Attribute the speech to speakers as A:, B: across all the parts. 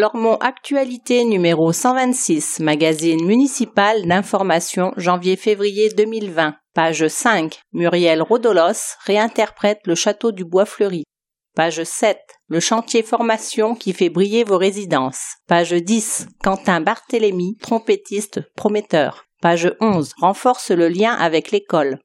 A: Lormont Actualité numéro 126, magazine municipal d'information janvier-février 2020. Page 5. Muriel Rodolos réinterprète le château du Bois Fleuri. Page 7. Le chantier formation qui fait briller vos résidences. Page 10. Quentin Barthélémy, trompettiste prometteur. Page 11. Renforce le lien avec l'école.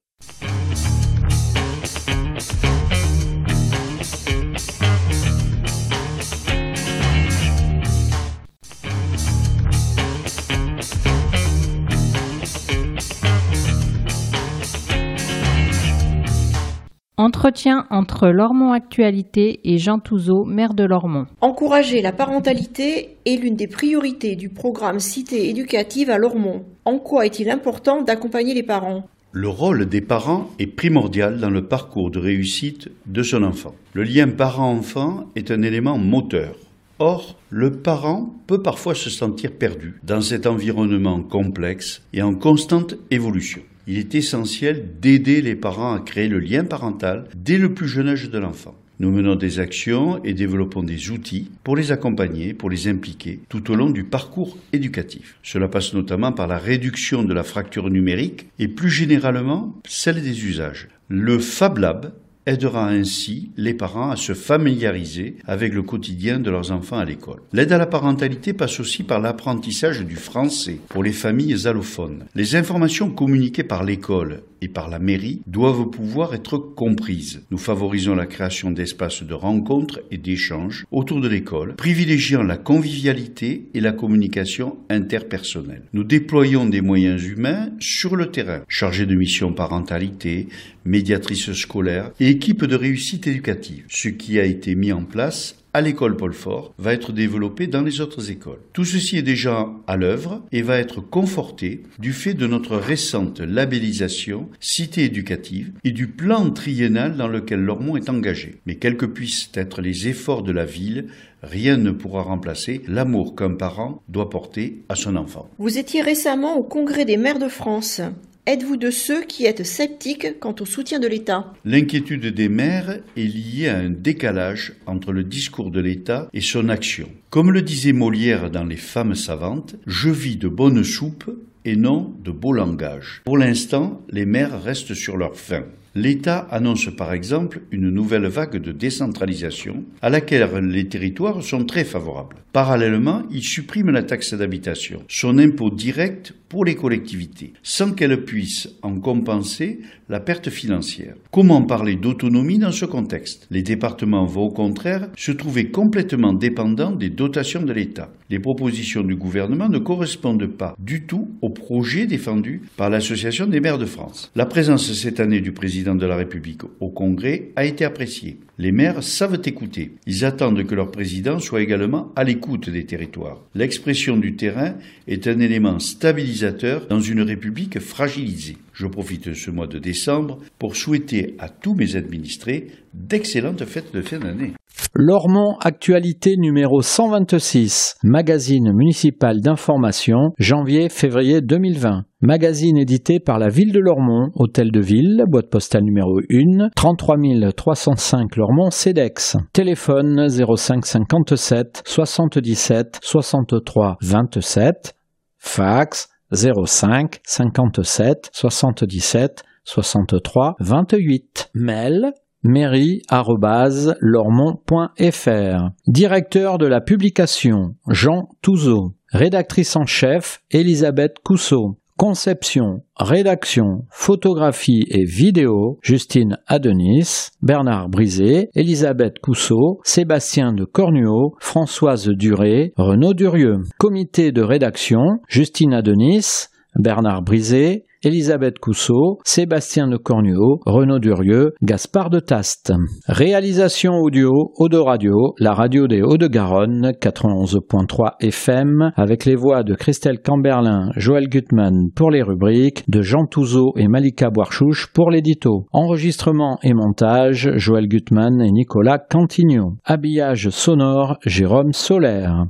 A: Entretien entre Lormont Actualité et Jean Touzeau, maire de Lormont.
B: Encourager la parentalité est l'une des priorités du programme Cité éducative à Lormont. En quoi est-il important d'accompagner les parents?
C: Le rôle des parents est primordial dans le parcours de réussite de son enfant. Le lien parent-enfant est un élément moteur. Or, le parent peut parfois se sentir perdu dans cet environnement complexe et en constante évolution il est essentiel d'aider les parents à créer le lien parental dès le plus jeune âge de l'enfant. Nous menons des actions et développons des outils pour les accompagner, pour les impliquer tout au long du parcours éducatif. Cela passe notamment par la réduction de la fracture numérique et plus généralement celle des usages. Le Fab Lab aidera ainsi les parents à se familiariser avec le quotidien de leurs enfants à l'école. L'aide à la parentalité passe aussi par l'apprentissage du français pour les familles allophones. Les informations communiquées par l'école et par la mairie doivent pouvoir être comprises. Nous favorisons la création d'espaces de rencontres et d'échanges autour de l'école, privilégiant la convivialité et la communication interpersonnelle. Nous déployons des moyens humains sur le terrain, chargés de missions parentalité, médiatrices scolaires et équipes de réussite éducative, ce qui a été mis en place à l'école Paul Fort va être développé dans les autres écoles. Tout ceci est déjà à l'œuvre et va être conforté du fait de notre récente labellisation Cité éducative et du plan triennal dans lequel Lormont est engagé. Mais quels que puissent être les efforts de la ville, rien ne pourra remplacer l'amour qu'un parent doit porter à son enfant.
B: Vous étiez récemment au Congrès des maires de France. Êtes-vous de ceux qui êtes sceptiques quant au soutien de l'État?
C: L'inquiétude des maires est liée à un décalage entre le discours de l'État et son action. Comme le disait Molière dans Les femmes savantes, je vis de bonnes soupes et non de beau langage. Pour l'instant, les maires restent sur leur faim. L'État annonce par exemple une nouvelle vague de décentralisation à laquelle les territoires sont très favorables. Parallèlement, il supprime la taxe d'habitation, son impôt direct pour les collectivités, sans qu'elles puissent en compenser la perte financière. Comment parler d'autonomie dans ce contexte? Les départements vont au contraire se trouver complètement dépendants des dotations de l'État. Les propositions du gouvernement ne correspondent pas du tout au projet défendu par l'Association des maires de France. La présence cette année du président de la République au Congrès a été appréciée. Les maires savent écouter. Ils attendent que leur président soit également à l'écoute des territoires. L'expression du terrain est un élément stabilisateur dans une République fragilisée. Je profite ce mois de décembre pour souhaiter à tous mes administrés d'excellentes fêtes de fin d'année.
D: Lormont Actualité numéro 126, magazine municipal d'information, janvier-février 2020. Magazine édité par la ville de Lormont, hôtel de ville, boîte postale numéro 1, 33 305 Lormont, CEDEX. Téléphone 05 57 77 63 27. Fax 05 57 77 63 28. Mail mairie.lormont.fr. Directeur de la publication Jean Touzeau. Rédactrice en chef Elisabeth Cousseau. Conception, rédaction, photographie et vidéo, Justine Adenis, Bernard Brisé, Elisabeth Cousseau, Sébastien de Cornuau, Françoise Duré, Renaud Durieux. Comité de rédaction, Justine Adenis, Bernard Brisé, Elisabeth Cousseau, Sébastien de Cornuau, Renaud Durieux, Gaspard de Taste. Réalisation audio, Eau de Radio, la radio des Hauts-de-Garonne, 91.3 FM, avec les voix de Christelle Camberlin, Joël Gutmann pour les rubriques, de Jean Touzeau et Malika Boirchouche pour l'édito. Enregistrement et montage, Joël Gutmann et Nicolas Cantigno. Habillage sonore, Jérôme Solaire.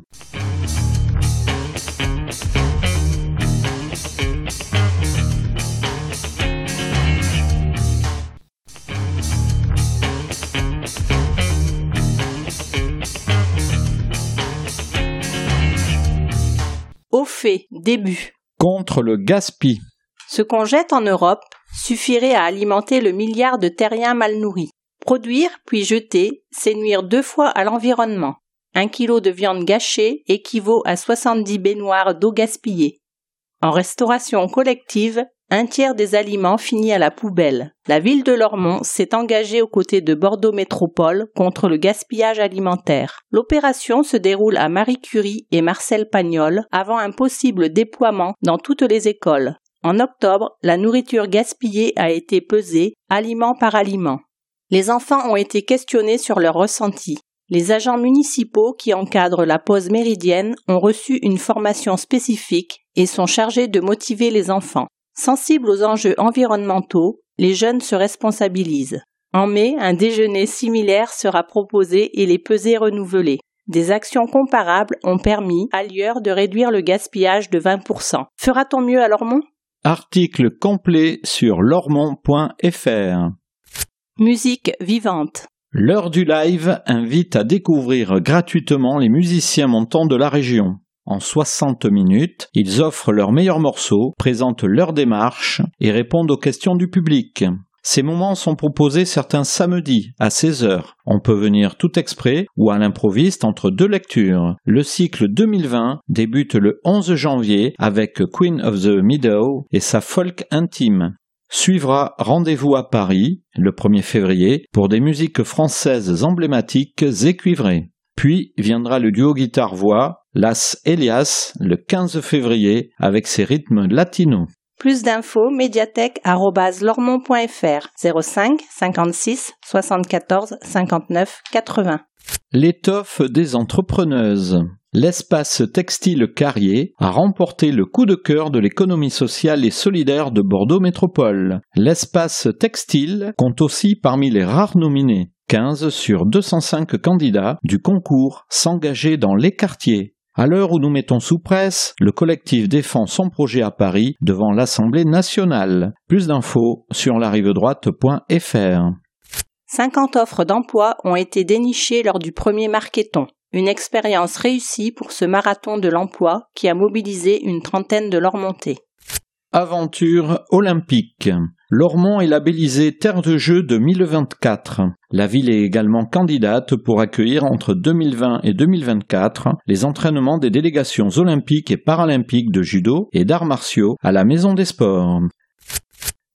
A: Début.
D: Contre le gaspille.
A: Ce qu'on jette en Europe suffirait à alimenter le milliard de terriens mal nourris. Produire puis jeter, c'est nuire deux fois à l'environnement. Un kilo de viande gâchée équivaut à 70 baignoires d'eau gaspillée. En restauration collective, un tiers des aliments finit à la poubelle. La ville de Lormont s'est engagée aux côtés de Bordeaux Métropole contre le gaspillage alimentaire. L'opération se déroule à Marie Curie et Marcel Pagnol avant un possible déploiement dans toutes les écoles. En octobre, la nourriture gaspillée a été pesée aliment par aliment. Les enfants ont été questionnés sur leurs ressentis. Les agents municipaux qui encadrent la pause méridienne ont reçu une formation spécifique et sont chargés de motiver les enfants. Sensibles aux enjeux environnementaux, les jeunes se responsabilisent. En mai, un déjeuner similaire sera proposé et les pesées renouvelées. Des actions comparables ont permis à Lieur de réduire le gaspillage de 20%. Fera-t-on mieux à Lormont?
D: Article complet sur lormont.fr.
A: Musique vivante.
D: L'heure du live invite à découvrir gratuitement les musiciens montants de la région. En 60 minutes, ils offrent leurs meilleurs morceaux, présentent leur démarche et répondent aux questions du public. Ces moments sont proposés certains samedis à 16h. On peut venir tout exprès ou à l'improviste entre deux lectures. Le cycle 2020 débute le 11 janvier avec Queen of the Meadow et sa folk intime. Suivra Rendez-vous à Paris le 1er février pour des musiques françaises emblématiques et cuivrées. Puis viendra le duo guitare-voix Las Elias le 15 février avec ses rythmes latinos.
A: Plus d'infos médiathèque.lormont.fr 05 56 74 59 80.
D: L'étoffe des entrepreneuses. L'espace textile Carrier a remporté le coup de cœur de l'économie sociale et solidaire de Bordeaux Métropole. L'espace textile compte aussi parmi les rares nominés. 15 sur 205 candidats du concours s'engager dans les quartiers. À l'heure où nous mettons sous presse, le collectif défend son projet à Paris devant l'Assemblée nationale. Plus d'infos sur larivedroite.fr.
A: 50 offres d'emploi ont été dénichées lors du premier marketon. Une expérience réussie pour ce marathon de l'emploi qui a mobilisé une trentaine de Lormontais.
D: Aventure olympique. Lormont est labellisé Terre de Jeux 2024. La ville est également candidate pour accueillir entre 2020 et 2024 les entraînements des délégations olympiques et paralympiques de judo et d'arts martiaux à la Maison des Sports.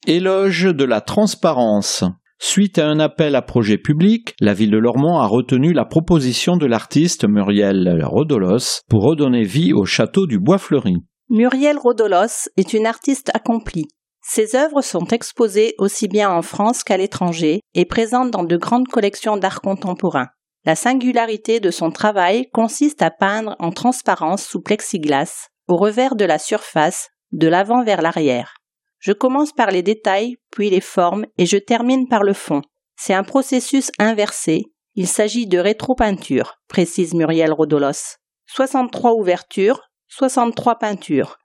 D: Éloge de la transparence. Suite à un appel à projet public, la ville de Lormont a retenu la proposition de l'artiste Muriel Rodolos pour redonner vie au château du Bois Fleuri.
A: Muriel Rodolos est une artiste accomplie. Ses œuvres sont exposées aussi bien en France qu'à l'étranger et présentes dans de grandes collections d'art contemporain. La singularité de son travail consiste à peindre en transparence sous plexiglas, au revers de la surface, de l'avant vers l'arrière. Je commence par les détails, puis les formes, et je termine par le fond. C'est un processus inversé. Il s'agit de rétro-peinture, précise Muriel Rodolos. 63 ouvertures, 63 peintures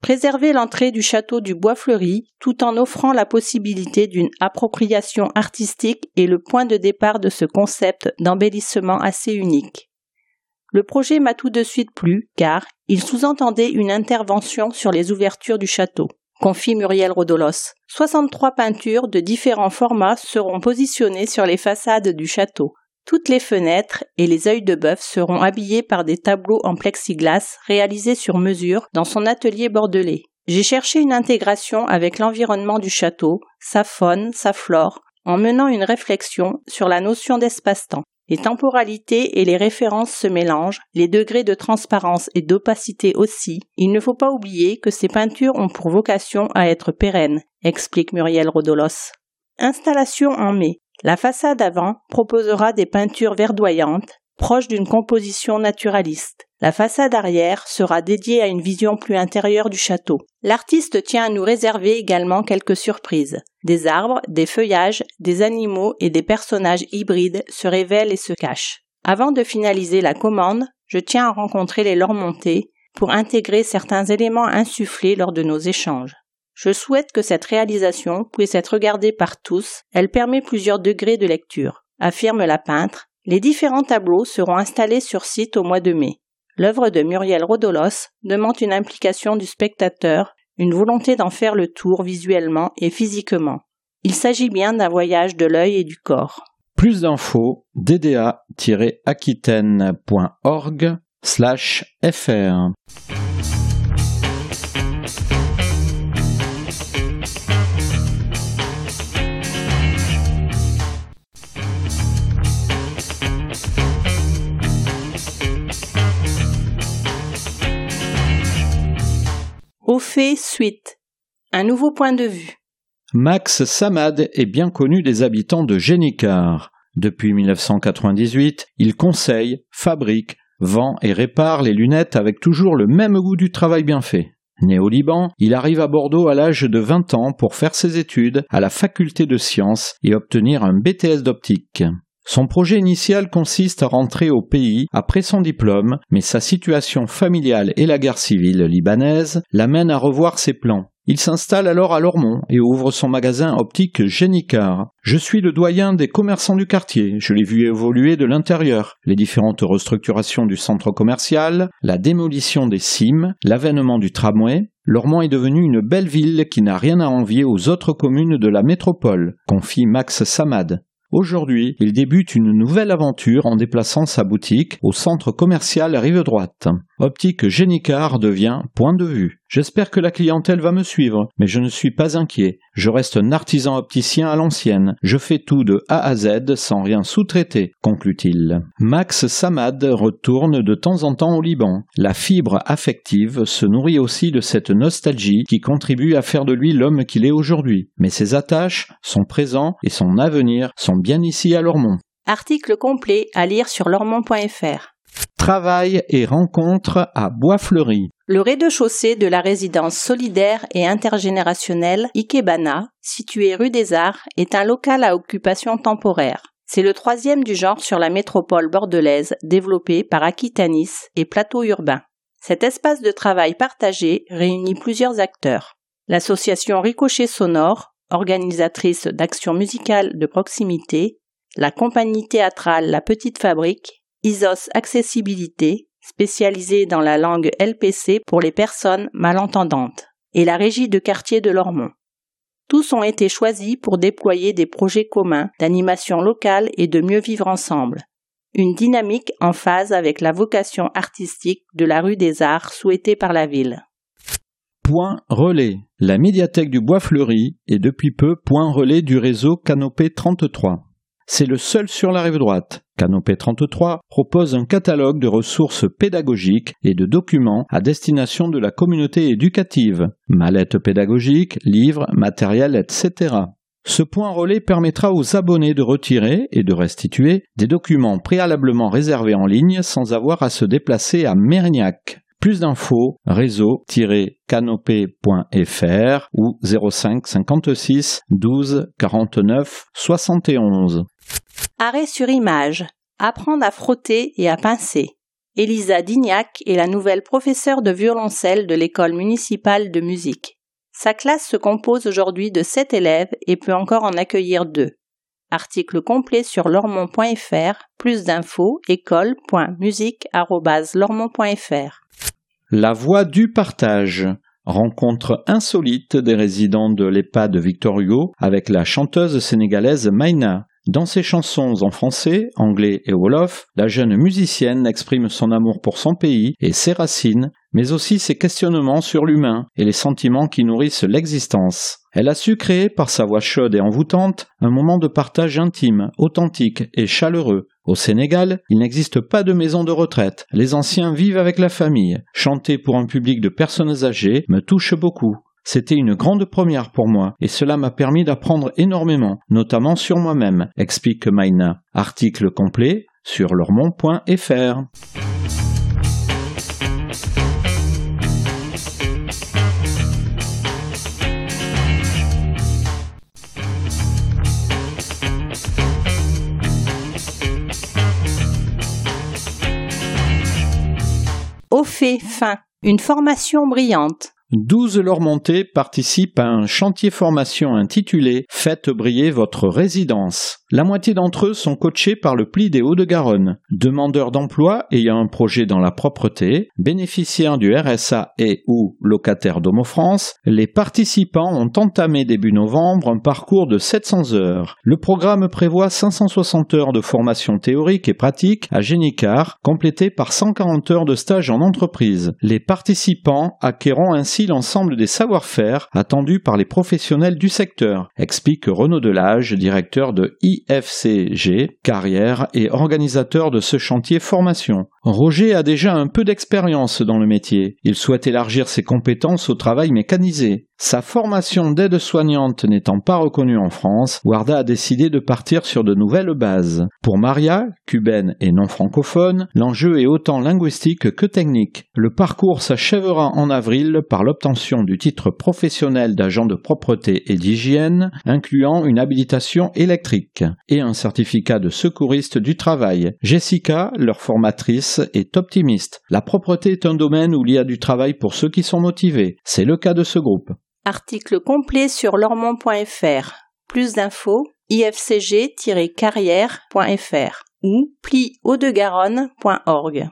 A: préserver l'entrée du château du Bois Fleuri tout en offrant la possibilité d'une appropriation artistique est le point de départ de ce concept d'embellissement assez unique. Le projet m'a tout de suite plu car il sous-entendait une intervention sur les ouvertures du château. Confie Muriel Rodolos. 63 peintures de différents formats seront positionnées sur les façades du château. Toutes les fenêtres et les œils de bœuf seront habillés par des tableaux en plexiglas réalisés sur mesure dans son atelier bordelais. J'ai cherché une intégration avec l'environnement du château, sa faune, sa flore, en menant une réflexion sur la notion d'espace-temps. Les temporalités et les références se mélangent, les degrés de transparence et d'opacité aussi. Il ne faut pas oublier que ces peintures ont pour vocation à être pérennes, explique Muriel Rodolos. Installation en mai. La façade avant proposera des peintures verdoyantes, proches d'une composition naturaliste. La façade arrière sera dédiée à une vision plus intérieure du château. L'artiste tient à nous réserver également quelques surprises. Des arbres, des feuillages, des animaux et des personnages hybrides se révèlent et se cachent. Avant de finaliser la commande, je tiens à rencontrer les Lormontais pour intégrer certains éléments insufflés lors de nos échanges. Je souhaite que cette réalisation puisse être regardée par tous, elle permet plusieurs degrés de lecture, affirme la peintre. Les différents tableaux seront installés sur site au mois de mai. L'œuvre de Muriel Rodolos demande une implication du spectateur, une volonté d'en faire le tour visuellement et physiquement. Il s'agit bien d'un voyage de l'œil et du corps.
D: Plus d'infos, dda-aquitaine.org slash fr.
A: Au fait, suite. Un nouveau point de vue.
D: Max Samad est bien connu des habitants de Génicard. Depuis 1998, il conseille, fabrique, vend et répare les lunettes avec toujours le même goût du travail bien fait. Né au Liban, il arrive à Bordeaux à l'âge de 20 ans pour faire ses études à la faculté de sciences et obtenir un BTS d'optique. Son projet initial consiste à rentrer au pays après son diplôme, mais sa situation familiale et la guerre civile libanaise l'amènent à revoir ses plans. Il s'installe alors à Lormont et ouvre son magasin optique Génicard. Je suis le doyen des commerçants du quartier. Je l'ai vu évoluer de l'intérieur. Les différentes restructurations du centre commercial, la démolition des cimes, l'avènement du tramway. Lormont est devenu une belle ville qui n'a rien à envier aux autres communes de la métropole, confie Max Samad. Aujourd'hui, il débute une nouvelle aventure en déplaçant sa boutique au centre commercial Rive Droite. Optique Génicard devient point de vue. J'espère que la clientèle va me suivre, mais je ne suis pas inquiet. Je reste un artisan opticien à l'ancienne. Je fais tout de A à Z sans rien sous-traiter, conclut-il. Max Samad retourne de temps en temps au Liban. La fibre affective se nourrit aussi de cette nostalgie qui contribue à faire de lui l'homme qu'il est aujourd'hui. Mais ses attaches, son présent et son avenir sont bien ici à Lormont.
A: Article complet à lire sur lormont.fr.
D: Travail et rencontres à Bois-Fleuri.
A: Le rez-de-chaussée de la résidence solidaire et intergénérationnelle Ikebana, située rue des Arts, est un local à occupation temporaire. C'est le troisième du genre sur la métropole bordelaise développé par Aquitanis et Plateau Urbain. Cet espace de travail partagé réunit plusieurs acteurs. L'association Ricochet Sonore, organisatrice d'actions musicales de proximité, la compagnie théâtrale La Petite Fabrique, ISOS Accessibilité, spécialisée dans la langue LPC pour les personnes malentendantes, et la régie de quartier de Lormont. Tous ont été choisis pour déployer des projets communs d'animation locale et de mieux vivre ensemble. Une dynamique en phase avec la vocation artistique de la rue des Arts souhaitée par la ville.
D: Point relais. La médiathèque du Bois Fleuri est depuis peu point relais du réseau Canopé 33. C'est le seul sur la rive droite. Canopé 33 propose un catalogue de ressources pédagogiques et de documents à destination de la communauté éducative, mallettes pédagogiques, livres, matériel, etc. Ce point relais permettra aux abonnés de retirer et de restituer des documents préalablement réservés en ligne sans avoir à se déplacer à Mérignac. Plus d'infos, réseau-canopé.fr ou 05 56 12 49 71.
A: Arrêt sur image. Apprendre à frotter et à pincer. Elisa Dignac est la nouvelle professeure de violoncelle de l'école municipale de musique. Sa classe se compose aujourd'hui de sept élèves et peut encore en accueillir deux. Article complet sur lormont.fr. Plus d'infos école.musique.lormont.fr.
D: La voix du partage. Rencontre insolite des résidents de l'EHPAD Victor Hugo avec la chanteuse sénégalaise Maina. Dans ses chansons en français, anglais et wolof, la jeune musicienne exprime son amour pour son pays et ses racines, mais aussi ses questionnements sur l'humain et les sentiments qui nourrissent l'existence. Elle a su créer, par sa voix chaude et envoûtante, un moment de partage intime, authentique et chaleureux. Au Sénégal, il n'existe pas de maison de retraite. Les anciens vivent avec la famille. Chanter pour un public de personnes âgées me touche beaucoup. C'était une grande première pour moi, et cela m'a permis d'apprendre énormément, notamment sur moi-même, explique Maïna. Article complet sur lormont.fr.
A: fait fin. Une formation brillante.
D: 12 Lormontais participent à un chantier formation intitulé Faites briller votre résidence. La moitié d'entre eux sont coachés par le pli des Hauts-de-Garonne. Demandeurs d'emploi ayant un projet dans la propreté, bénéficiaires du RSA et ou locataires d'Homo-France, les participants ont entamé début novembre un parcours de 700 heures. Le programme prévoit 560 heures de formation théorique et pratique à Génicard, complétées par 140 heures de stage en entreprise. Les participants acquéront ainsi l'ensemble des savoir-faire attendus par les professionnels du secteur, explique Renaud Delage, directeur de I FCG, carrière et organisateur de ce chantier formation. Roger a déjà un peu d'expérience dans le métier. Il souhaite élargir ses compétences au travail mécanisé. Sa formation d'aide-soignante n'étant pas reconnue en France, Warda a décidé de partir sur de nouvelles bases. Pour Maria, cubaine et non francophone, l'enjeu est autant linguistique que technique. Le parcours s'achèvera en avril par l'obtention du titre professionnel d'agent de propreté et d'hygiène, incluant une habilitation électrique et un certificat de secouriste du travail. Jessica, leur formatrice, est optimiste. La propreté est un domaine où il y a du travail pour ceux qui sont motivés. C'est le cas de ce groupe.
A: Article complet sur lormont.fr. Plus d'infos ifcg-carrière.fr ou pliaudegaronne.org.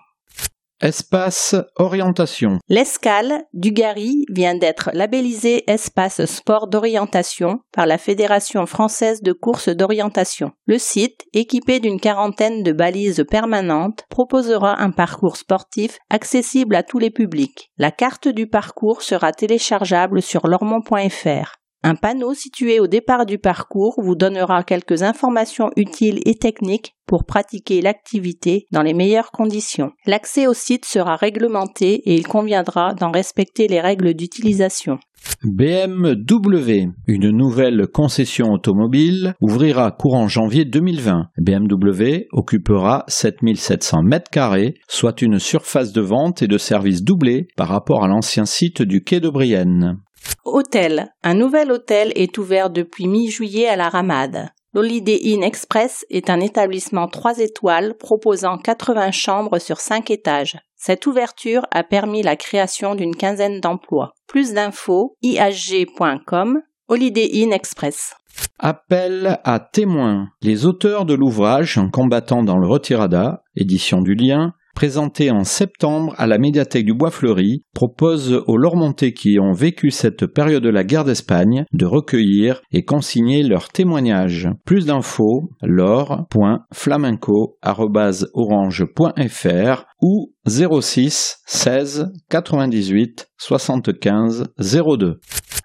D: Espace orientation.
A: L'escale du Gary vient d'être labellisé espace sport d'orientation par la Fédération française de courses d'orientation. Le site, équipé d'une quarantaine de balises permanentes, proposera un parcours sportif accessible à tous les publics. La carte du parcours sera téléchargeable sur lormont.fr. Un panneau situé au départ du parcours vous donnera quelques informations utiles et techniques pour pratiquer l'activité dans les meilleures conditions. L'accès au site sera réglementé et il conviendra d'en respecter les règles d'utilisation.
D: BMW, une nouvelle concession automobile, ouvrira courant janvier 2020. BMW occupera 7700 mètres carrés, soit une surface de vente et de service doublée par rapport à l'ancien site du quai de Brienne.
A: Hôtel. Un nouvel hôtel est ouvert depuis mi-juillet à la Ramade. L'Holiday Inn Express est un établissement 3 étoiles proposant 80 chambres sur 5 étages. Cette ouverture a permis la création d'une quinzaine d'emplois. Plus d'infos, ihg.com, Holiday Inn Express.
D: Appel à témoins. Les auteurs de l'ouvrage Un combattant dans le retirada, édition du lien, présenté en septembre à la médiathèque du Bois Fleuri, propose aux Lormontais qui ont vécu cette période de la guerre d'Espagne de recueillir et consigner leurs témoignages. Plus d'infos, lor.flamenco.orange.fr ou 06 16 98 75 02.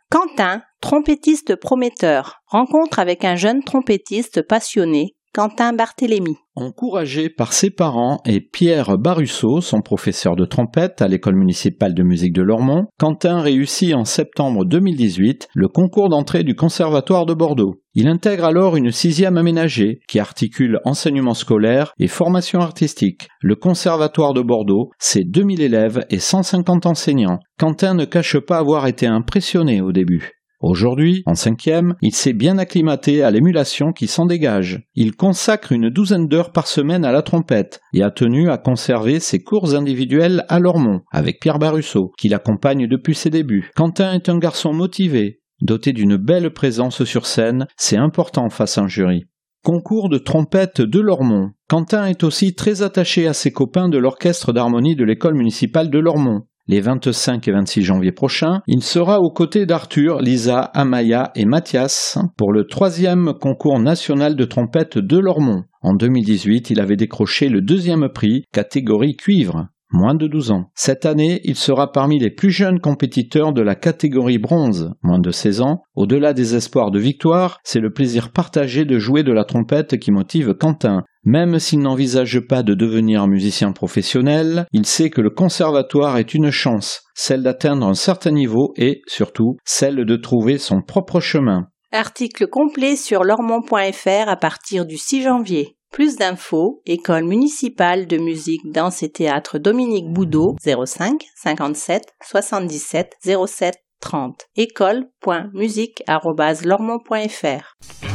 A: Quentin, trompettiste prometteur, rencontre avec un jeune trompettiste passionné Quentin Barthélémy.
D: Encouragé par ses parents et Pierre Barusseau, son professeur de trompette à l'école municipale de musique de Lormont, Quentin réussit en septembre 2018 le concours d'entrée du Conservatoire de Bordeaux. Il intègre alors une sixième aménagée qui articule enseignement scolaire et formation artistique. Le Conservatoire de Bordeaux, c'est 2000 élèves et 150 enseignants. Quentin ne cache pas avoir été impressionné au début. Aujourd'hui, en cinquième, il s'est bien acclimaté à l'émulation qui s'en dégage. Il consacre une douzaine d'heures par semaine à la trompette et a tenu à conserver ses cours individuels à Lormont avec Pierre Barusseau, qui l'accompagne depuis ses débuts. Quentin est un garçon motivé, doté d'une belle présence sur scène, c'est important face à un jury. Concours de trompette de Lormont. Quentin est aussi très attaché à ses copains de l'orchestre d'harmonie de l'école municipale de Lormont les 25 et 26 janvier prochains, il sera aux côtés d'Arthur, Lisa, Amaya et Mathias pour le troisième concours national de trompette de Lormont. En 2018, il avait décroché le deuxième prix, catégorie cuivre moins de 12 ans. Cette année, il sera parmi les plus jeunes compétiteurs de la catégorie bronze, moins de 16 ans. Au-delà des espoirs de victoire, c'est le plaisir partagé de jouer de la trompette qui motive Quentin. Même s'il n'envisage pas de devenir musicien professionnel, il sait que le conservatoire est une chance, celle d'atteindre un certain niveau et, surtout, celle de trouver son propre chemin.
A: Article complet sur lormont.fr à partir du 6 janvier. Plus d'infos, École municipale de musique, danse et théâtre Dominique Boudot, 05 57 77 07 30. école.musique.lormont.fr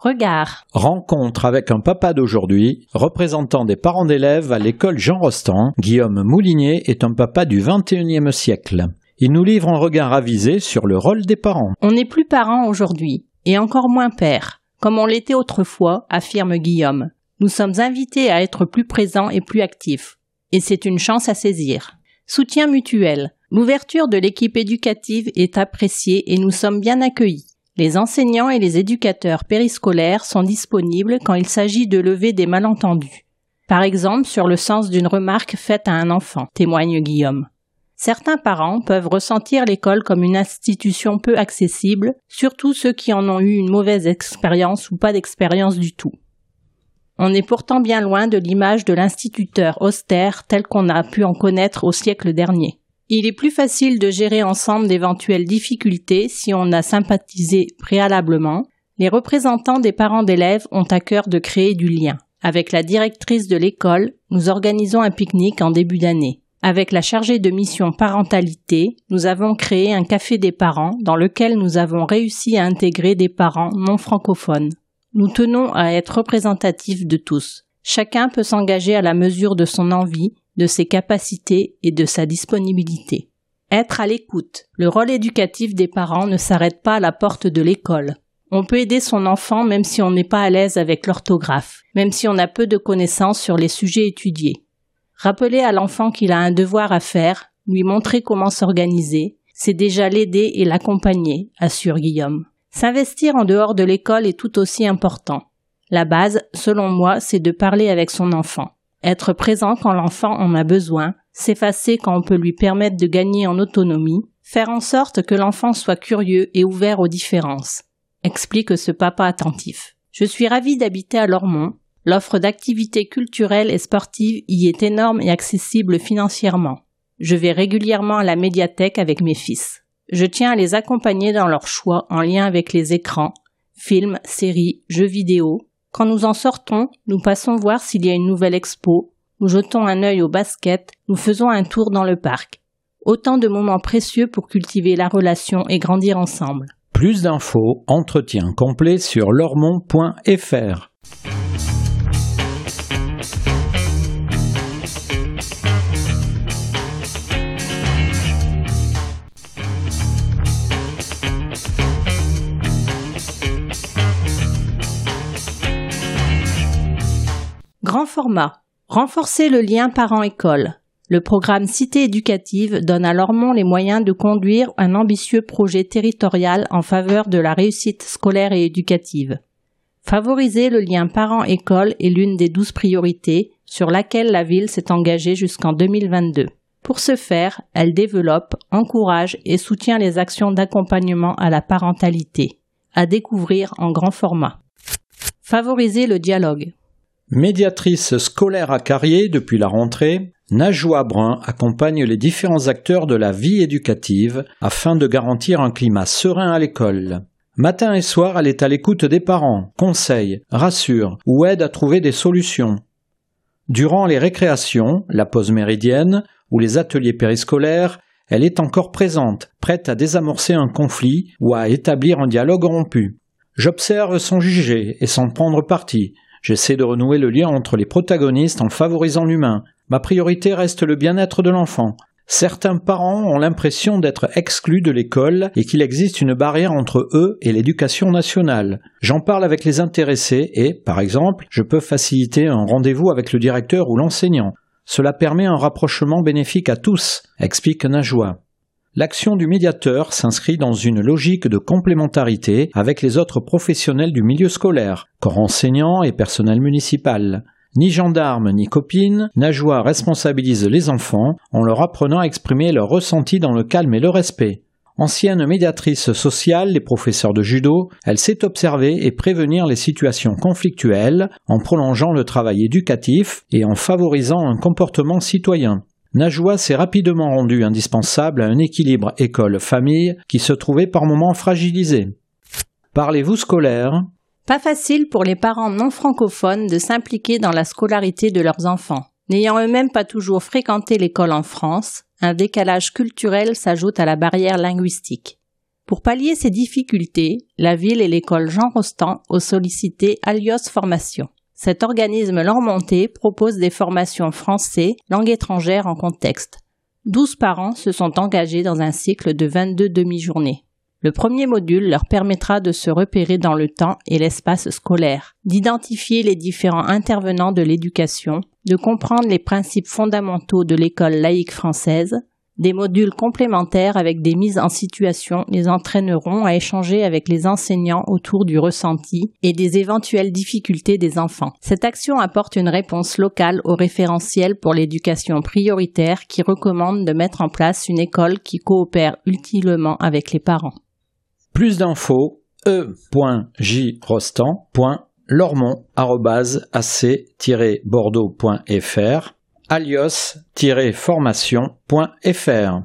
A: Regard.
D: Rencontre avec un papa d'aujourd'hui, représentant des parents d'élèves à l'école Jean Rostand, Guillaume Moulinier est un papa du XXIe siècle. Il nous livre un regard avisé sur le rôle des parents.
A: On n'est plus parents aujourd'hui, et encore moins père, comme on l'était autrefois, affirme Guillaume. Nous sommes invités à être plus présents et plus actifs, et c'est une chance à saisir. Soutien mutuel. L'ouverture de l'équipe éducative est appréciée et nous sommes bien accueillis. Les enseignants et les éducateurs périscolaires sont disponibles quand il s'agit de lever des malentendus. Par exemple sur le sens d'une remarque faite à un enfant, témoigne Guillaume. Certains parents peuvent ressentir l'école comme une institution peu accessible, surtout ceux qui en ont eu une mauvaise expérience ou pas d'expérience du tout. On est pourtant bien loin de l'image de l'instituteur austère tel qu'on a pu en connaître au siècle dernier. Il est plus facile de gérer ensemble d'éventuelles difficultés si on a sympathisé préalablement. Les représentants des parents d'élèves ont à cœur de créer du lien. Avec la directrice de l'école, nous organisons un pique-nique en début d'année. Avec la chargée de mission parentalité, nous avons créé un café des parents dans lequel nous avons réussi à intégrer des parents non francophones. Nous tenons à être représentatifs de tous. Chacun peut s'engager à la mesure de son envie de ses capacités et de sa disponibilité. Être à l'écoute. Le rôle éducatif des parents ne s'arrête pas à la porte de l'école. On peut aider son enfant même si on n'est pas à l'aise avec l'orthographe, même si on a peu de connaissances sur les sujets étudiés. Rappeler à l'enfant qu'il a un devoir à faire, lui montrer comment s'organiser, c'est déjà l'aider et l'accompagner, assure Guillaume. S'investir en dehors de l'école est tout aussi important. La base, selon moi, c'est de parler avec son enfant être présent quand l'enfant en a besoin, s'effacer quand on peut lui permettre de gagner en autonomie, faire en sorte que l'enfant soit curieux et ouvert aux différences, explique ce papa attentif. Je suis ravi d'habiter à Lormont. L'offre d'activités culturelles et sportives y est énorme et accessible financièrement. Je vais régulièrement à la médiathèque avec mes fils. Je tiens à les accompagner dans leurs choix en lien avec les écrans, films, séries, jeux vidéo, quand nous en sortons, nous passons voir s'il y a une nouvelle expo, nous jetons un œil au basket, nous faisons un tour dans le parc. Autant de moments précieux pour cultiver la relation et grandir ensemble.
D: Plus d'infos, entretien complet sur lormont.fr.
A: Grand format. Renforcer le lien parent-école. Le programme Cité éducative donne à Lormont les moyens de conduire un ambitieux projet territorial en faveur de la réussite scolaire et éducative. Favoriser le lien parent-école est l'une des douze priorités sur laquelle la ville s'est engagée jusqu'en 2022. Pour ce faire, elle développe, encourage et soutient les actions d'accompagnement à la parentalité, à découvrir en grand format. Favoriser le dialogue.
D: Médiatrice scolaire à Carrier depuis la rentrée, Najwa Brun accompagne les différents acteurs de la vie éducative afin de garantir un climat serein à l'école. Matin et soir, elle est à l'écoute des parents, conseille, rassure ou aide à trouver des solutions. Durant les récréations, la pause méridienne ou les ateliers périscolaires, elle est encore présente, prête à désamorcer un conflit ou à établir un dialogue rompu. J'observe sans juger et sans prendre parti, J'essaie de renouer le lien entre les protagonistes en favorisant l'humain. Ma priorité reste le bien-être de l'enfant. Certains parents ont l'impression d'être exclus de l'école et qu'il existe une barrière entre eux et l'éducation nationale. J'en parle avec les intéressés et, par exemple, je peux faciliter un rendez-vous avec le directeur ou l'enseignant. Cela permet un rapprochement bénéfique à tous, explique Najwa. L'action du médiateur s'inscrit dans une logique de complémentarité avec les autres professionnels du milieu scolaire, corps enseignants et personnel municipal. Ni gendarmes ni copines, Najwa responsabilise les enfants en leur apprenant à exprimer leurs ressentis dans le calme et le respect. Ancienne médiatrice sociale des professeurs de judo, elle sait observer et prévenir les situations conflictuelles en prolongeant le travail éducatif et en favorisant un comportement citoyen. Najwa s'est rapidement rendu indispensable à un équilibre école-famille qui se trouvait par moments fragilisé. Parlez-vous scolaire?
A: Pas facile pour les parents non francophones de s'impliquer dans la scolarité de leurs enfants. N'ayant eux-mêmes pas toujours fréquenté l'école en France, un décalage culturel s'ajoute à la barrière linguistique. Pour pallier ces difficultés, la ville et l'école Jean Rostand ont sollicité Alios Formation. Cet organisme Lormonté propose des formations français, langue étrangère en contexte. 12 parents se sont engagés dans un cycle de 22 demi-journées. Le premier module leur permettra de se repérer dans le temps et l'espace scolaire, d'identifier les différents intervenants de l'éducation, de comprendre les principes fondamentaux de l'école laïque française. Des modules complémentaires avec des mises en situation les entraîneront à échanger avec les enseignants autour du ressenti et des éventuelles difficultés des enfants. Cette action apporte une réponse locale au référentiel pour l'éducation prioritaire qui recommande de mettre en place une école qui coopère utilement avec les parents.
D: Plus d'infos e.jrostan.lormont.ac-bordeaux.fr alios-formation.fr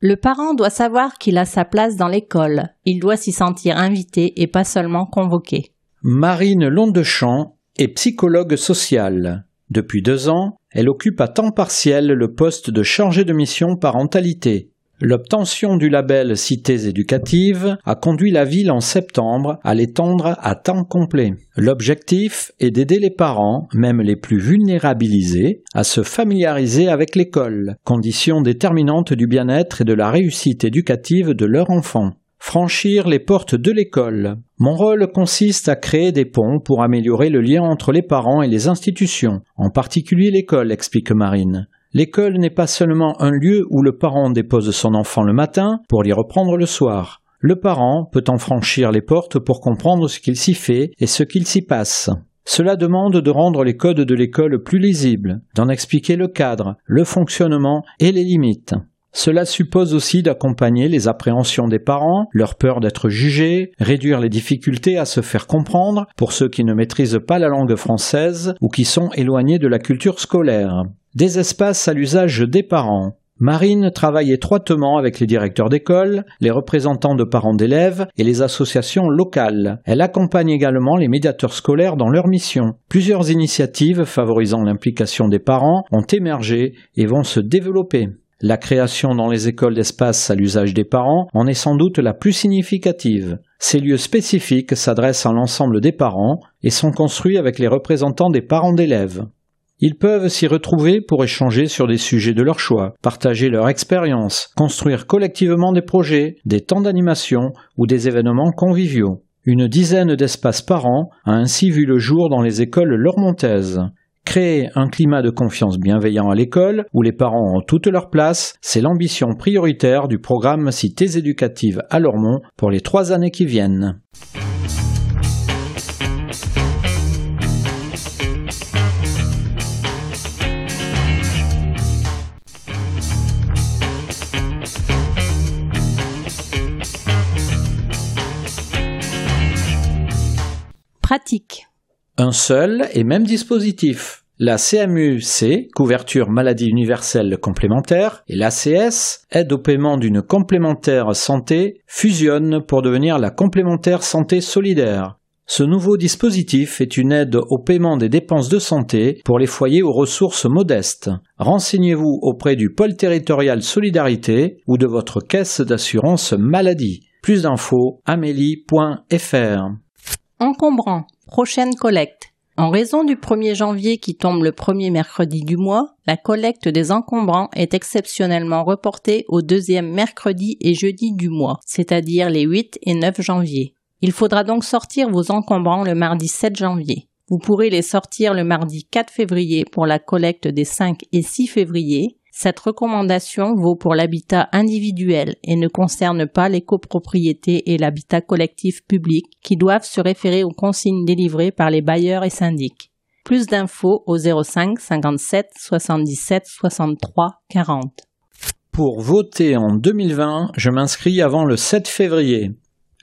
A: Le parent doit savoir qu'il a sa place dans l'école. Il doit s'y sentir invité et pas seulement convoqué.
D: Marine Londechamp est psychologue sociale. Depuis deux ans, elle occupe à temps partiel le poste de chargée de mission parentalité. L'obtention du label Cités éducatives a conduit la ville en septembre à l'étendre à temps complet. L'objectif est d'aider les parents, même les plus vulnérabilisés, à se familiariser avec l'école, condition déterminante du bien-être et de la réussite éducative de leur enfant. Franchir les portes de l'école. Mon rôle consiste à créer des ponts pour améliorer le lien entre les parents et les institutions, en particulier l'école, explique Marine. L'école n'est pas seulement un lieu où le parent dépose son enfant le matin pour l'y reprendre le soir. Le parent peut en franchir les portes pour comprendre ce qu'il s'y fait et ce qu'il s'y passe. Cela demande de rendre les codes de l'école plus lisibles, d'en expliquer le cadre, le fonctionnement et les limites. Cela suppose aussi d'accompagner les appréhensions des parents, leur peur d'être jugés, réduire les difficultés à se faire comprendre pour ceux qui ne maîtrisent pas la langue française ou qui sont éloignés de la culture scolaire. Des espaces à l'usage des parents. Marine travaille étroitement avec les directeurs d'école, les représentants de parents d'élèves et les associations locales. Elle accompagne également les médiateurs scolaires dans leur mission. Plusieurs initiatives favorisant l'implication des parents ont émergé et vont se développer. La création dans les écoles d'espaces à l'usage des parents en est sans doute la plus significative. Ces lieux spécifiques s'adressent à l'ensemble des parents et sont construits avec les représentants des parents d'élèves. Ils peuvent s'y retrouver pour échanger sur des sujets de leur choix, partager leur expérience, construire collectivement des projets, des temps d'animation ou des événements conviviaux. Une dizaine d'espaces par an a ainsi vu le jour dans les écoles lormontaises. Créer un climat de confiance bienveillant à l'école, où les parents ont toute leur place, c'est l'ambition prioritaire du programme Cités éducatives à Lormont pour les trois années qui viennent. Un seul et même dispositif. La CMU-C, couverture maladie universelle complémentaire, et l'ACS, aide au paiement d'une complémentaire santé, fusionnent pour devenir la complémentaire santé solidaire. Ce nouveau dispositif est une aide au paiement des dépenses de santé pour les foyers aux ressources modestes. Renseignez-vous auprès du pôle territorial Solidarité ou de votre caisse d'assurance maladie. Plus d'infos amélie.fr.
A: Encombrant. Prochaine collecte. En raison du 1er janvier qui tombe le premier mercredi du mois, la collecte des encombrants est exceptionnellement reportée au deuxième mercredi et jeudi du mois, c'est-à-dire les 8 et 9 janvier. Il faudra donc sortir vos encombrants le mardi 7 janvier. Vous pourrez les sortir le mardi 4 février pour la collecte des 5 et 6 février cette recommandation vaut pour l'habitat individuel et ne concerne pas les copropriétés et l'habitat collectif public qui doivent se référer aux consignes délivrées par les bailleurs et syndics. Plus d'infos au 05 57 77 63 40.
D: Pour voter en 2020, je m'inscris avant le 7 février.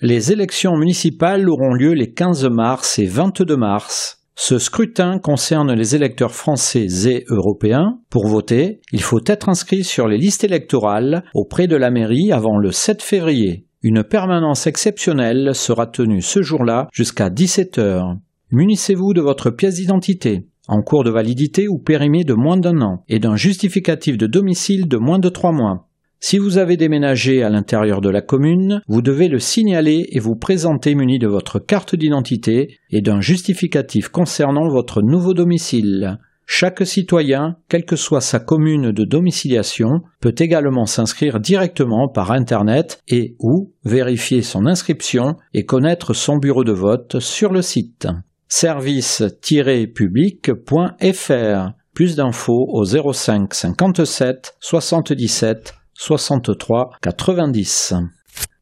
D: Les élections municipales auront lieu les 15 mars et 22 mars. Ce scrutin concerne les électeurs français et européens. Pour voter, il faut être inscrit sur les listes électorales auprès de la mairie avant le 7 février. Une permanence exceptionnelle sera tenue ce jour-là jusqu'à 17 heures. Munissez-vous de votre pièce d'identité, en cours de validité ou périmée de moins d'un an, et d'un justificatif de domicile de moins de trois mois. Si vous avez déménagé à l'intérieur de la commune, vous devez le signaler et vous présenter muni de votre carte d'identité et d'un justificatif concernant votre nouveau domicile. Chaque citoyen, quelle que soit sa commune de domiciliation, peut également s'inscrire directement par Internet et ou vérifier son inscription et connaître son bureau de vote sur le site service-public.fr. Plus d'infos au 05 57 77 63 90.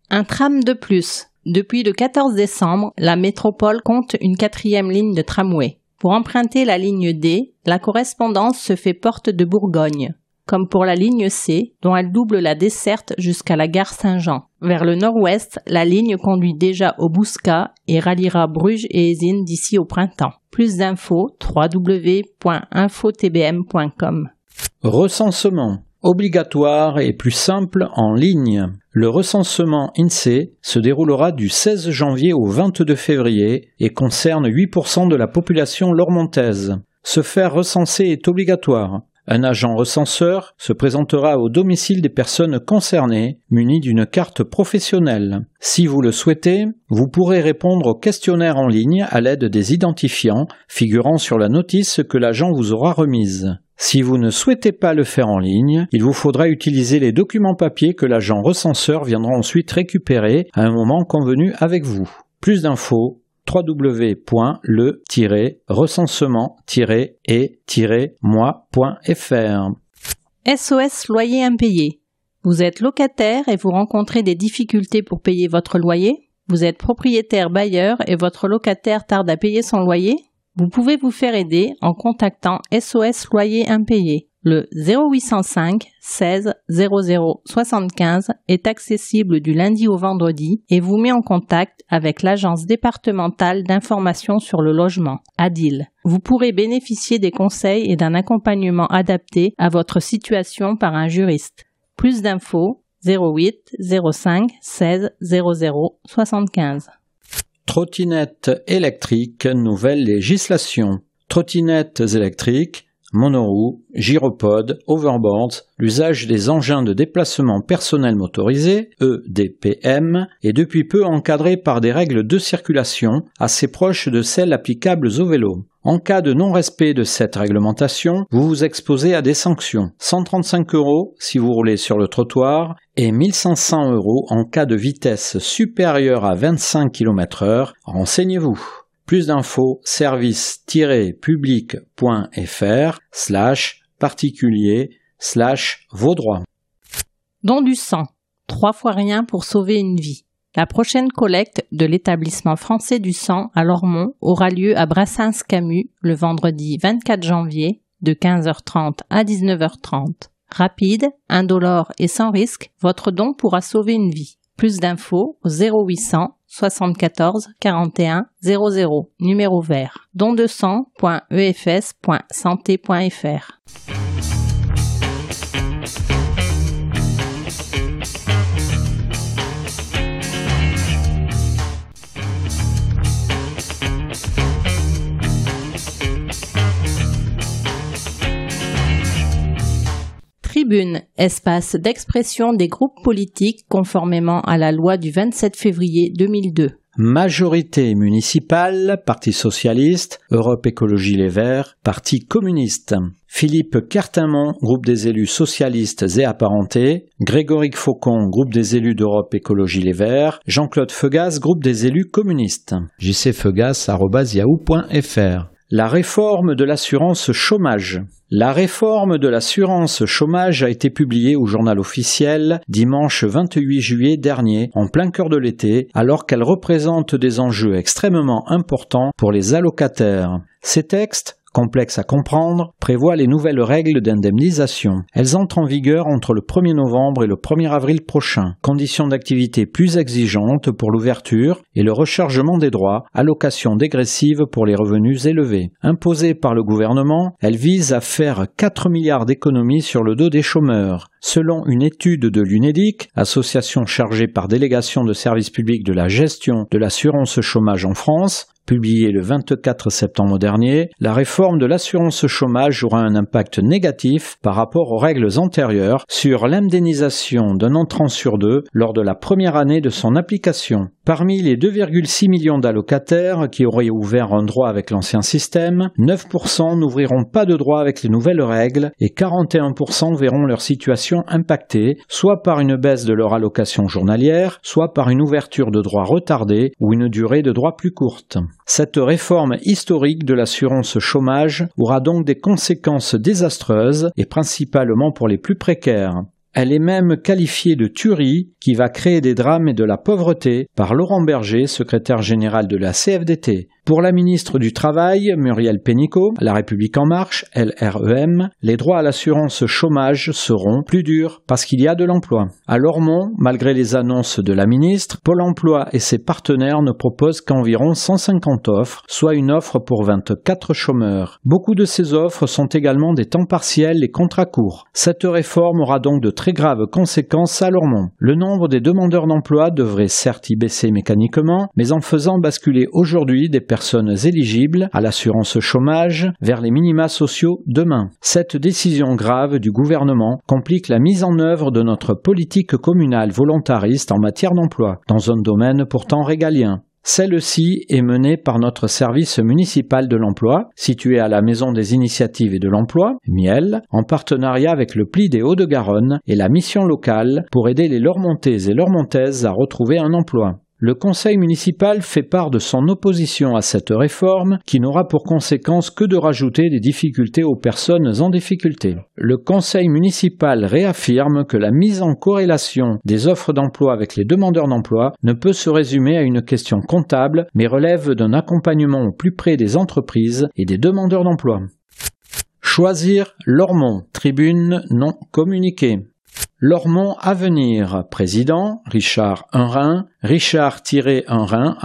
A: Un tram de plus. Depuis le 14 décembre, la métropole compte une quatrième ligne de tramway. Pour emprunter la ligne D, la correspondance se fait porte de Bourgogne, comme pour la ligne C, dont elle double la desserte jusqu'à la gare Saint-Jean. Vers le nord-ouest, la ligne conduit déjà au Bouscat et ralliera Bruges et Esine d'ici au printemps. Plus d'infos www.infotbm.com.
D: Recensement obligatoire et plus simple en ligne. Le recensement INSEE se déroulera du 16 janvier au 22 février et concerne 8% de la population lormontaise. Se faire recenser est obligatoire. Un agent recenseur se présentera au domicile des personnes concernées, muni d'une carte professionnelle. Si vous le souhaitez, vous pourrez répondre au questionnaire en ligne à l'aide des identifiants figurant sur la notice que l'agent vous aura remise. Si vous ne souhaitez pas le faire en ligne, il vous faudra utiliser les documents papier que l'agent recenseur viendra ensuite récupérer à un moment convenu avec vous. Plus d'infos www.le-recensement-et-moi.fr
A: SOS loyer impayé. Vous êtes locataire et vous rencontrez des difficultés pour payer votre loyer Vous êtes propriétaire bailleur et votre locataire tarde à payer son loyer Vous pouvez vous faire aider en contactant SOS loyer impayé. Le 0805 16 00 75 est accessible du lundi au vendredi et vous met en contact avec l'Agence départementale d'information sur le logement, ADIL. Vous pourrez bénéficier des conseils et d'un accompagnement adapté à votre situation par un juriste. Plus d'infos 08 05 16 00 75.
D: Trottinette électrique, nouvelle législation. Trottinettes électriques monoroues, gyropodes, overboards, l'usage des engins de déplacement personnel motorisé, EDPM, est depuis peu encadré par des règles de circulation assez proches de celles applicables au vélo. En cas de non-respect de cette réglementation, vous vous exposez à des sanctions. 135 euros si vous roulez sur le trottoir et 1500 euros en cas de vitesse supérieure à 25 km heure. Renseignez-vous. Plus d'infos, service-public.fr slash particulier slash vos droits.
A: Don du sang. Trois fois rien pour sauver une vie. La prochaine collecte de l'établissement français du sang à Lormont aura lieu à Brassens-Camus le vendredi 24 janvier de 15h30 à 19h30. Rapide, indolore et sans risque, votre don pourra sauver une vie. Plus d'infos au 0800 74 41 00, numéro vert, dont200.efs.santé.fr. Tribune, espace d'expression des groupes politiques conformément à la loi du 27 février 2002.
D: Majorité municipale, Parti socialiste, Europe Écologie Les Verts, Parti communiste. Philippe Cartimont, groupe des élus socialistes et apparentés, Grégory Faucon, groupe des élus d'Europe Écologie Les Verts, Jean-Claude Feugas, groupe des élus communistes. jcfeugas.yahoo.fr la réforme de l'assurance chômage. La réforme de l'assurance chômage a été publiée au journal officiel dimanche 28 juillet dernier, en plein cœur de l'été, alors qu'elle représente des enjeux extrêmement importants pour les allocataires. Ces textes complexe à comprendre, prévoit les nouvelles règles d'indemnisation. Elles entrent en vigueur entre le 1er novembre et le 1er avril prochain. Conditions d'activité plus exigeantes pour l'ouverture et le rechargement des droits, allocation dégressive pour les revenus élevés. Imposée par le gouvernement, elle vise à faire 4 milliards d'économies sur le dos des chômeurs. Selon une étude de l'UNEDIC, association chargée par délégation de services publics de la gestion de l'assurance chômage en France, publié le 24 septembre dernier, la réforme de l'assurance chômage aura un impact négatif par rapport aux règles antérieures sur l'indemnisation d'un entrant sur deux lors de la première année de son application. Parmi les 2,6 millions d'allocataires qui auraient ouvert un droit avec l'ancien système, 9% n'ouvriront pas de droit avec les nouvelles règles et 41% verront leur situation impactée, soit par une baisse de leur allocation journalière, soit par une ouverture de droit retardée ou une durée de droit plus courte. Cette réforme historique de l'assurance chômage aura donc des conséquences désastreuses et principalement pour les plus précaires. Elle est même qualifiée de tuerie qui va créer des drames et de la pauvreté par Laurent Berger, secrétaire général de la CFDT. Pour la ministre du Travail, Muriel Pénicaud, La République en marche, LREM, les droits à l'assurance chômage seront plus durs parce qu'il y a de l'emploi. À Lormont, malgré les annonces de la ministre, Pôle emploi et ses partenaires ne proposent qu'environ 150 offres, soit une offre pour 24 chômeurs. Beaucoup de ces offres sont également des temps partiels et contrats courts. Cette réforme aura donc de très graves conséquences à Lormont. Le nombre des demandeurs d'emploi devrait certes y baisser mécaniquement, mais en faisant basculer aujourd'hui des personnes personnes éligibles à l'assurance chômage vers les minima sociaux demain. Cette décision grave du gouvernement complique la mise en œuvre de notre politique communale volontariste en matière d'emploi, dans un domaine pourtant régalien. Celle-ci est menée par notre service municipal de l'emploi, situé à la Maison des initiatives et de l'emploi, Miel, en partenariat avec le Pli des Hauts-de-Garonne et la mission locale pour aider les Lormontais et Lormontaises à retrouver un emploi. Le conseil municipal fait part de son opposition à cette réforme qui n'aura pour conséquence que de rajouter des difficultés aux personnes en difficulté. Le conseil municipal réaffirme que la mise en corrélation des offres d'emploi avec les demandeurs d'emploi ne peut se résumer à une question comptable mais relève d'un accompagnement au plus près des entreprises et des demandeurs d'emploi. Choisir Lormont, tribune non communiquée. Lormont Avenir, président, Richard Unrin, richard-unrin,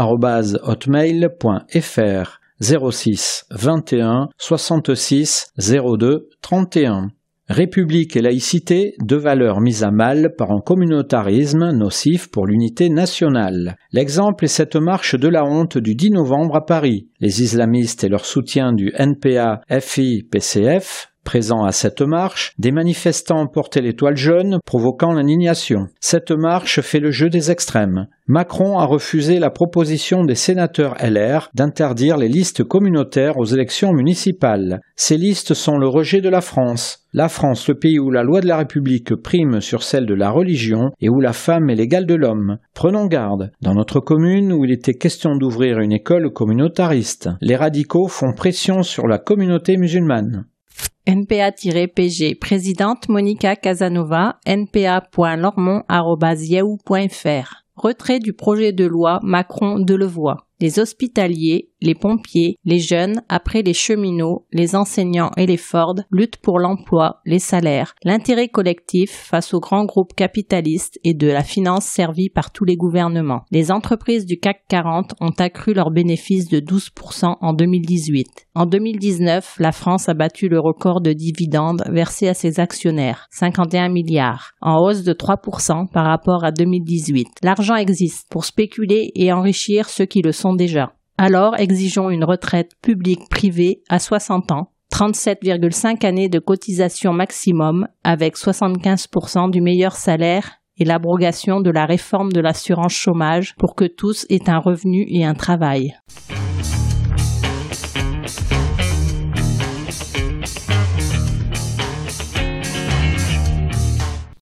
D: 06 21 66 02 31. République et laïcité, deux valeurs mises à mal par un communautarisme nocif pour l'unité nationale. L'exemple est cette marche de la honte du 10 novembre à Paris. Les islamistes et leur soutien du NPA FI PCF Présents à cette marche, des manifestants portaient l'étoile jaune, provoquant l'indignation. Cette marche fait le jeu des extrêmes. Macron a refusé la proposition des sénateurs LR d'interdire les listes communautaires aux élections municipales. Ces listes sont le rejet de la France. La France, le pays où la loi de la République prime sur celle de la religion et où la femme est l'égale de l'homme. Prenons garde. Dans notre commune, où il était question d'ouvrir une école communautariste, les radicaux font pression sur la communauté musulmane.
A: NPA-PG, présidente Monica Casanova, npa.lormont.yahoo.fr. Retrait du projet de loi Macron-Delevoye les hospitaliers, les pompiers, les jeunes, après les cheminots, les enseignants et les Ford luttent pour l'emploi, les salaires, l'intérêt collectif face aux grands groupes capitalistes et de la finance servie par tous les gouvernements. Les entreprises du CAC 40 ont accru leurs bénéfices de 12% en 2018. En 2019, la France a battu le record de dividendes versés à ses actionnaires, 51 milliards, en hausse de 3% par rapport à 2018. L'argent existe pour spéculer et enrichir ceux qui le sont déjà. Alors exigeons une retraite publique-privée à 60 ans, 37,5 années de cotisation maximum avec 75% du meilleur salaire et l'abrogation de la réforme de l'assurance chômage pour que tous aient un revenu et un travail.